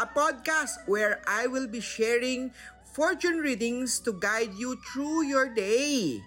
a podcast where I will be sharing fortune readings to guide you through your day.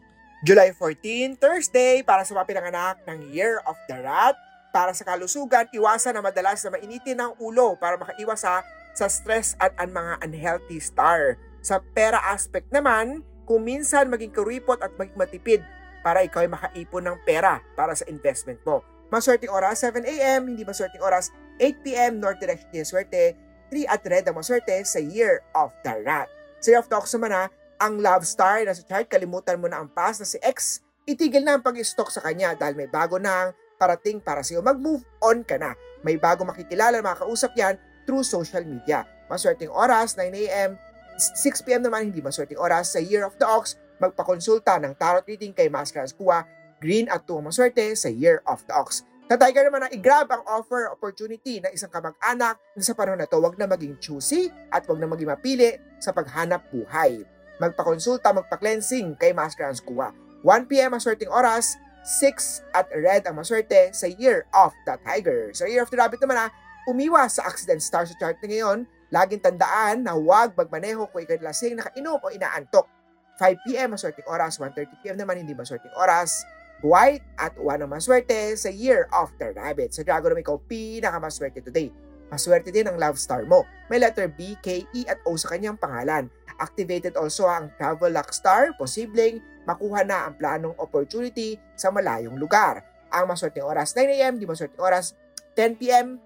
July 14, Thursday, para sa mga pinanganak ng Year of the Rat. Para sa kalusugan, iwasan na madalas na mainitin ang ulo para makaiwas sa, sa stress at ang mga unhealthy star. Sa pera aspect naman, kung minsan maging kuripot at maging matipid para ikaw ay makaipon ng pera para sa investment mo. Maswerteng oras, 7 a.m., hindi maswerteng oras, 8 p.m. North Direction yung swerte, 3 at red ang maswerte sa Year of the Rat. Sa Year of Ox naman ha, ang love star na sa chart, kalimutan mo na ang past na si X, itigil na ang pag-stalk sa kanya dahil may bago na ang parating para sa iyo. Mag-move on ka na. May bago makikilala, makakausap yan through social media. Maswerteng oras, 9 a.m., 6pm naman hindi maswerteng oras sa Year of the Ox, magpakonsulta ng tarot reading kay Master Kuwa, green at 2 maswerte sa Year of the Ox. Sa Tiger naman na i-grab ang offer opportunity ng isang kamag-anak na sa panahon na to wag na maging choosy at wag na maging mapili sa paghanap buhay. Magpakonsulta, magpa-cleansing kay Master Kuwa. 1pm maswerteng oras, 6 at red ang maswerte sa Year of the Tiger. Sa Year of the Rabbit naman na umiwas sa accident star sa chart na ngayon Laging tandaan na huwag magmaneho kung ikay lasing, nakainom o inaantok. 5pm maswerteng oras, 1.30pm naman hindi maswerteng oras. White at 1 ang maswerte sa Year of the Rabbit. Sa Dragon naman ikaw pinakamaswerte today. Maswerte din ang love star mo. May letter B, K, E at O sa kanyang pangalan. Activated also ang travel luck star. Posibleng makuha na ang planong opportunity sa malayong lugar. Ang maswerteng oras 9am, di maswerteng oras 10pm,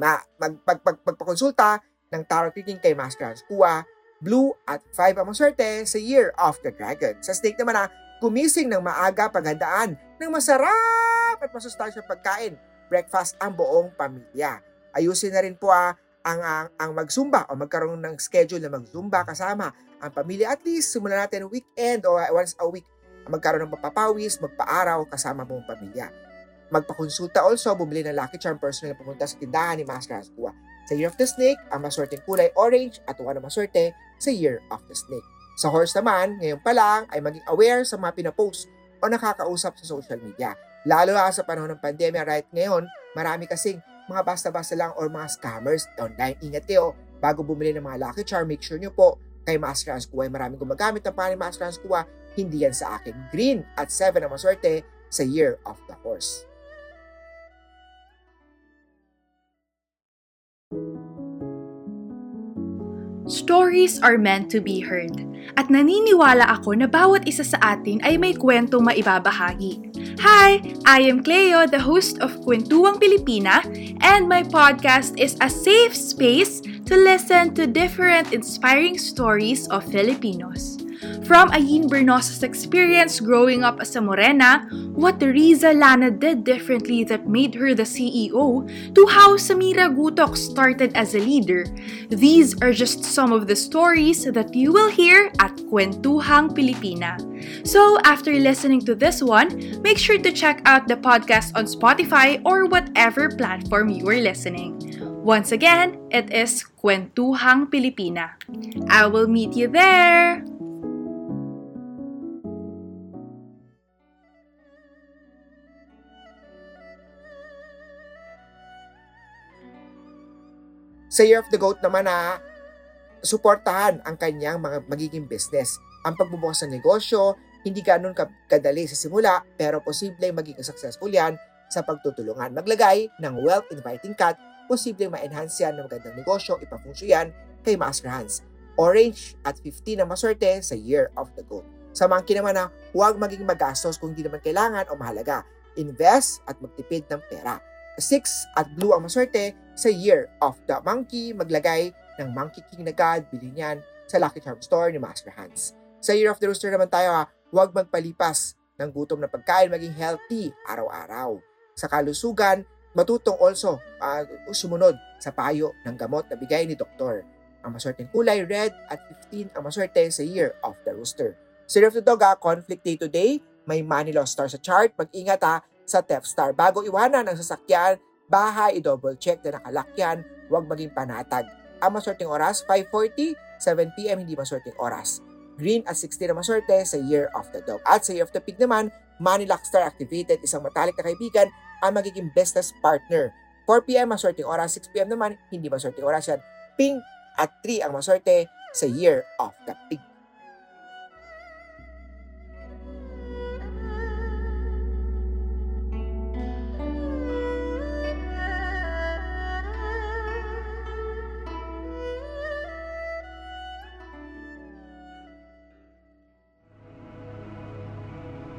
ma mag, mag, mag, magpakonsulta ng tarot reading kay Master Hans Kua, Blue at 5 ang maswerte sa Year of the Dragon. Sa snake naman na gumising ng maaga paghandaan ng masarap at masustansyang pagkain. Breakfast ang buong pamilya. Ayusin na rin po ah, ang, ang, ang magsumba o magkaroon ng schedule na magzumba kasama ang pamilya. At least simulan natin weekend o once a week magkaroon ng mapapawis, magpaaraw kasama mong pamilya magpakonsulta also, bumili ng Lucky Charm personal na pumunta sa tindahan ni Master Hasbua. Sa Year of the Snake, ang maswerteng kulay orange at wala maswerte sa Year of the Snake. Sa horse naman, ngayon pa lang ay maging aware sa mga pinapost o nakakausap sa social media. Lalo na sa panahon ng pandemya right ngayon, marami kasing mga basta-basta lang or mga scammers online. Ingat kayo, bago bumili ng mga Lucky Charm, make sure nyo po kay Master Hasbua ay maraming gumagamit ng pangalan ni Master Hasbua, hindi yan sa akin. Green at 7 ang maswerte sa Year of the Horse. Stories are meant to be heard. At naniniwala ako na bawat isa sa atin ay may kwento maibabahagi. Hi! I am Cleo, the host of Kwentuang Pilipina, and my podcast is a safe space to listen to different inspiring stories of Filipinos. From Ayin Bernosa's experience growing up as a Morena, what Riza Lana did differently that made her the CEO, to how Samira Gutok started as a leader, these are just some of the stories that you will hear at Kwentuhang Pilipina. So, after listening to this one, make sure to check out the podcast on Spotify or whatever platform you are listening. Once again, it is Kwentuhang Pilipina. I will meet you there! Sa Year of the Goat naman na suportahan ang kanyang mga magiging business. Ang pagbubukas ng negosyo, hindi ganun kadali sa simula, pero posible magiging successful yan sa pagtutulungan. Maglagay ng wealth inviting cut, posible ma-enhance yan ng magandang negosyo, ipafunsyo yan kay Master Hans. Orange at 15 na maswerte sa Year of the Goat. Sa monkey naman na huwag maging magastos kung hindi naman kailangan o mahalaga. Invest at magtipid ng pera. 6 at blue ang maswerte sa Year of the Monkey. Maglagay ng Monkey King na God, bilhin yan sa Lucky Charm Store ni Master Hans. Sa Year of the Rooster naman tayo ha, huwag magpalipas ng gutom na pagkain, maging healthy araw-araw. Sa kalusugan, matutong also uh, sumunod sa payo ng gamot na bigay ni doktor. ang maswerteng kulay, red, at 15 ang maswerte sa Year of the Rooster. Sa Year of the Dog, ha, conflict day today, may money loss star sa chart, mag-ingat ha sa theft star. Bago iwanan ang sasakyan, bahay, i-double check na nakalakyan, huwag maging panatag. Ang maswerteng oras, 5.40, 7pm, hindi maswerteng oras. Green at 16 na maswerte sa Year of the Dog. At sa Year of the Pig naman, Money Lock Star activated, isang matalik na kaibigan ang magiging business partner. 4pm maswerteng oras, 6pm naman, hindi maswerteng oras yan. Pink at 3 ang maswerte sa Year of the Pig.